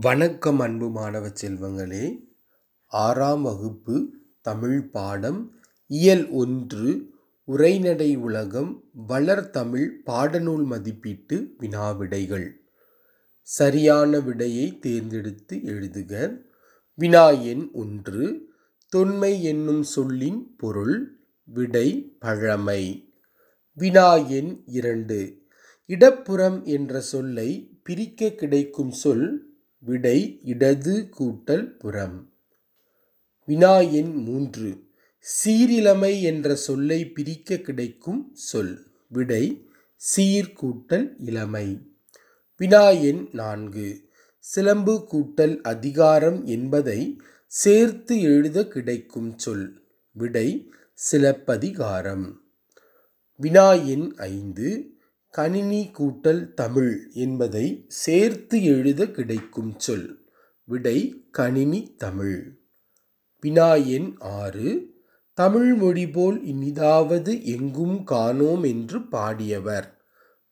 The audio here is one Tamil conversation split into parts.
வணக்கம் அன்பு மாணவ செல்வங்களே. ஆறாம் வகுப்பு தமிழ் பாடம் இயல் ஒன்று உரைநடை உலகம் வளர்தமிழ் பாடநூல் மதிப்பீட்டு வினாவிடைகள். சரியான விடையை தேர்ந்தெடுத்து எழுதுக. வினா எண் ஒன்று தொன்மை என்னும் சொல்லின் பொருள் விடை பழமை. வினா எண் இரண்டு இடப்புறம் என்ற சொல்லை பிரிக்க கிடைக்கும் சொல் விடை இடது கூட்டல் புறம். வினா எண் மூன்று. சீரிலமை என்ற சொல்லை பிரிக்க கிடைக்கும் சொல். விடை சீர் கூட்டல் இளமை. வினா எண் நான்கு. சிலம்பு கூட்டல் அதிகாரம் என்பதை சேர்த்து எழுத கிடைக்கும் சொல். விடை சிலப்பதிகாரம். வினா எண் ஐந்து. கணினி கூட்டல் தமிழ் என்பதை சேர்த்து எழுத கிடைக்கும் சொல். விடை கணினி தமிழ். வினா எண் ஆறு தமிழ் மொழி போல் இனிதாவது எங்கும் காணோம் என்று பாடியவர்.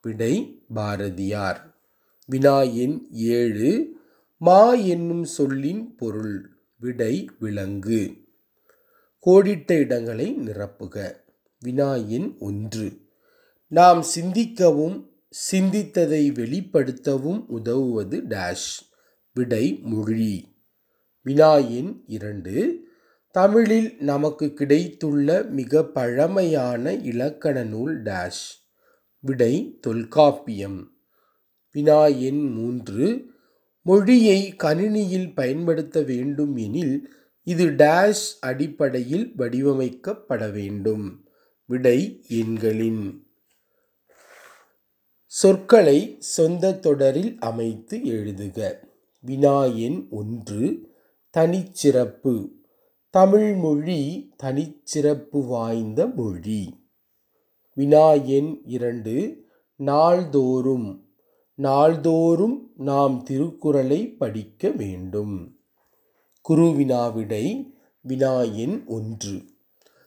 விடை பாரதியார். வினா எண் ஏழு மா என்னும் சொல்லின் பொருள். விடை விலங்கு. கோடிட்ட இடங்களை நிரப்புக. வினா எண் ஒன்று. நாம் சிந்திக்கவும் சிந்தித்ததை வெளிப்படுத்தவும் உதவுவது டேஷ் விடை மொழி. வினா எண் இரண்டு தமிழில் நமக்கு கிடைத்துள்ள மிக பழமையான இலக்கண நூல் டேஷ் விடை தொல்காப்பியம். வினா எண் மூன்று மொழியை கணினியில் பயன்படுத்த வேண்டும் எனில் இது டேஷ் அடிப்படையில் வடிவமைக்கப்பட வேண்டும். விடை எண்களின். சொற்களை சொந்த தொடரில் அமைத்து எழுதுக. வினா எண் ஒன்று தனிச்சிறப்பு. தமிழ் மொழி தனிச்சிறப்பு வாய்ந்த மொழி. வினா எண் இரண்டு நாள்தோறும். நாள்தோறும் நாம் திருக்குறளை படிக்க வேண்டும். குருவினாவிடை வினா எண் ஒன்று.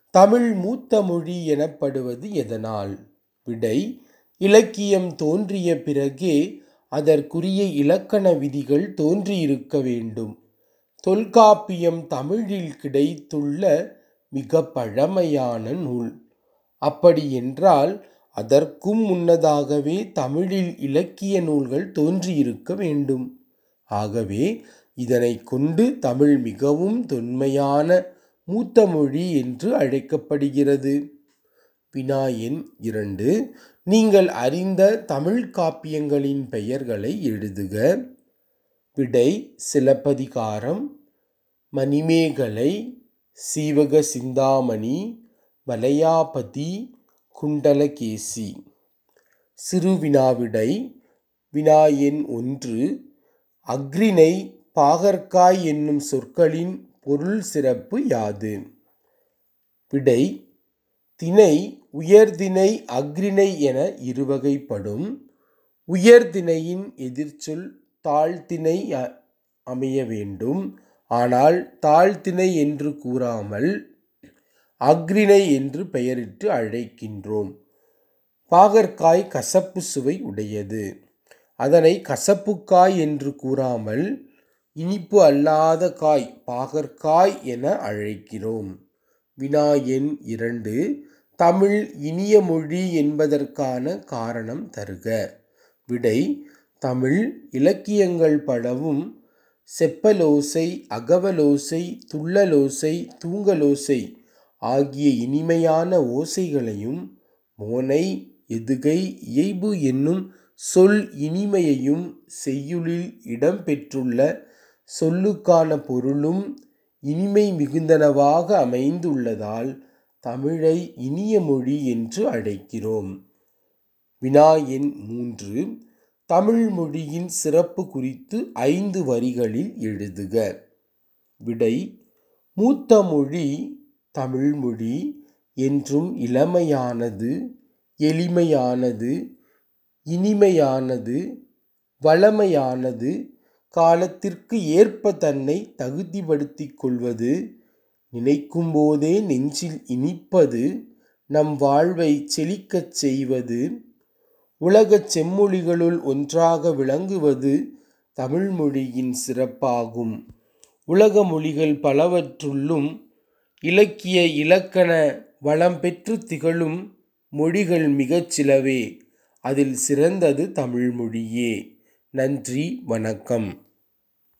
தமிழ் மூத்த மொழி எனப்படுவது எதனால்? விடை இலக்கியம் தோன்றிய பிறகே அதற்குரிய இலக்கண விதிகள் தோன்றியிருக்க வேண்டும். தொல்காப்பியம் தமிழில் கிடைத்துள்ள மிக பழமையான நூல். அப்படியென்றால் அதற்கும் முன்னதாகவே தமிழில் இலக்கிய நூல்கள் தோன்றியிருக்க வேண்டும். ஆகவே இதனை கொண்டு தமிழ் மிகவும் தொன்மையான மூத்த மொழி என்று அழைக்கப்படுகிறது. வினா எண் இரண்டு நீங்கள் அறிந்த தமிழ் காப்பியங்களின் பெயர்களை எழுதுக. விடை சிலப்பதிகாரம் மணிமேகலை சீவக சிந்தாமணி வலையாபதி குண்டலகேசி. சிறுவினாவிடை வினா எண் ஒன்று அக்ரிணை பாகற்காய் என்னும் சொற்களின் பொருள் சிறப்பு யாது? விடை திணை உயர்திணை அக்ரிணை என இருவகைப்படும். உயர்திணையின் எதிர்ச்சொல் தாழ்த்திணை அமைய வேண்டும். ஆனால் தாழ்த்திணை என்று கூறாமல் அக்ரிணை என்று பெயரிட்டு அழைக்கின்றோம். பாகற்காய் கசப்பு சுவை உடையது. அதனை கசப்புக்காய் என்று கூறாமல் இனிப்பு அல்லாத காய் பாகற்காய் என அழைக்கிறோம். வினா எண் இரண்டு தமிழ் இனிய மொழி என்பதற்கான காரணம் தருக. விடை தமிழ் இலக்கியங்கள் பலவும் செப்பலோசை அகவலோசை துள்ளலோசை தூங்கலோசை ஆகிய இனிமையான ஓசைகளையும் மோனை எதுகை இயைபு என்னும் சொல் இனிமையையும் செய்யுளில் இடம்பெற்றுள்ள சொல்லுக்கான பொருளும் இனிமை மிகுந்தனவாக அமைந்துள்ளதால் தமிழை இனிய மொழி என்று அழைக்கிறோம். வினா எண் மூன்று. தமிழ் மொழியின் சிறப்பு குறித்து ஐந்து வரிகளில் எழுதுக. விடை. மூத்த மொழி தமிழ்மொழி என்றும் இளமையானது எளிமையானது இனிமையானது வளமையானது காலத்திற்கு ஏற்ப தன்னை தகுதிப்படுத்திக் கொள்வது நினைக்கும்போதே நெஞ்சில் இனிப்பது நம் வாழ்வை செழிக்கச் செய்வது உலகச் செம்மொழிகளுள் ஒன்றாக விளங்குவது தமிழ்மொழியின் சிறப்பாகும். உலக மொழிகள் பலவற்றுள்ளும் இலக்கிய இலக்கண வளம் பெற்று திகழும் மொழிகள் மிகச் சிலவே. அதில் சிறந்தது தமிழ்மொழியே நன்றி வணக்கம்.